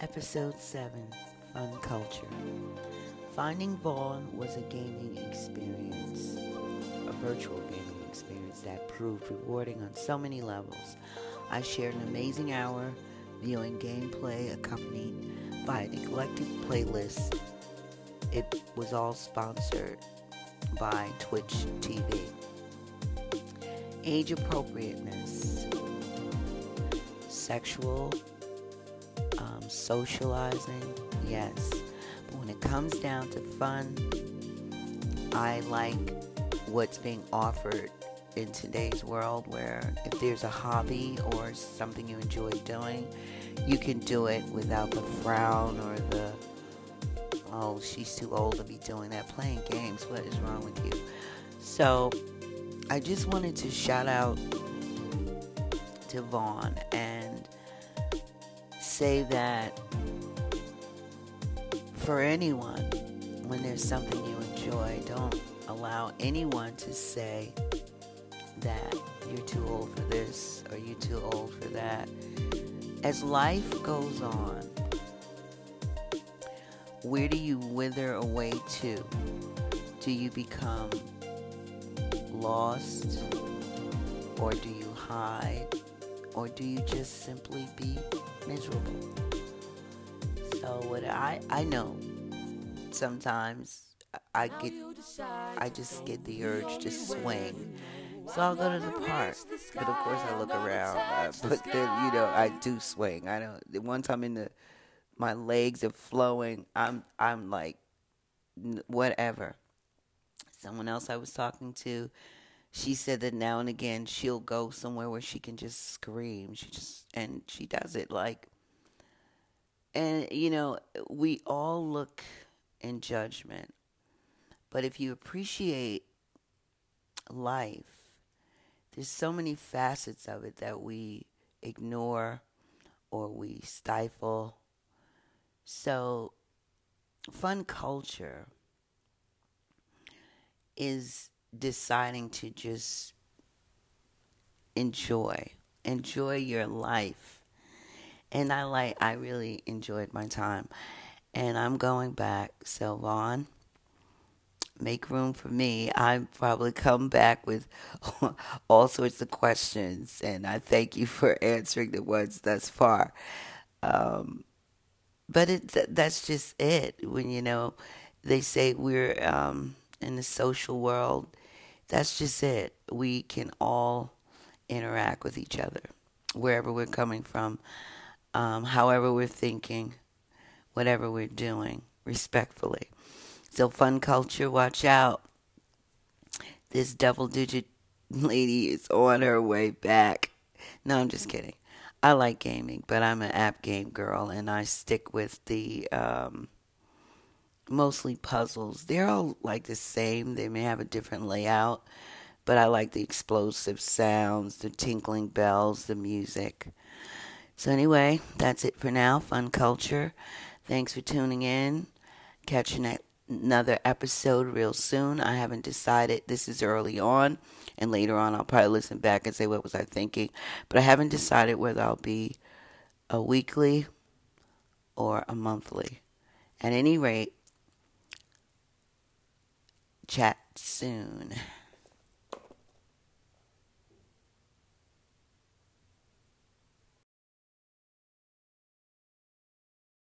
Episode 7 Fun Culture. Finding Vaughn was a gaming experience, a virtual gaming experience that proved rewarding on so many levels. I shared an amazing hour viewing gameplay accompanied by an eclectic playlist. It was all sponsored by Twitch TV. Age appropriateness, sexual socializing, yes. But when it comes down to fun, I like what's being offered in today's world where if there's a hobby or something you enjoy doing, you can do it without the frown or the, oh, she's too old to be doing that. Playing games, what is wrong with you? So, I just wanted to shout out to Vaughn and say that for anyone, when there's something you enjoy, don't allow anyone to say that you're too old for this or you're too old for that. As life goes on, where do you wither away to? Do you become lost? Or do you hide? Or do you just simply be miserable? I I know sometimes I get I just get the urge to swing. So I'll go to the park, but of course I look around. Uh, but then you know I do swing. I don't. Once I'm in the, my legs are flowing. I'm I'm like, whatever. Someone else I was talking to, she said that now and again she'll go somewhere where she can just scream. She just and she does it like. And you know we all look in judgment, but if you appreciate life there's so many facets of it that we ignore or we stifle. So, fun culture is deciding to just enjoy, enjoy your life. And I like, I really enjoyed my time. And I'm going back. So, Vaughn make room for me. I probably come back with all sorts of questions, and I thank you for answering the ones thus far. Um, but it that's just it. When you know they say we're um, in the social world, that's just it. We can all interact with each other wherever we're coming from, um, however we're thinking, whatever we're doing, respectfully. So, fun culture, watch out. This double digit lady is on her way back. No, I'm just kidding. I like gaming, but I'm an app game girl and I stick with the um, mostly puzzles. They're all like the same, they may have a different layout, but I like the explosive sounds, the tinkling bells, the music. So, anyway, that's it for now. Fun culture. Thanks for tuning in. Catch you next another episode real soon. I haven't decided. This is early on, and later on I'll probably listen back and say what was I thinking. But I haven't decided whether I'll be a weekly or a monthly. At any rate, chat soon.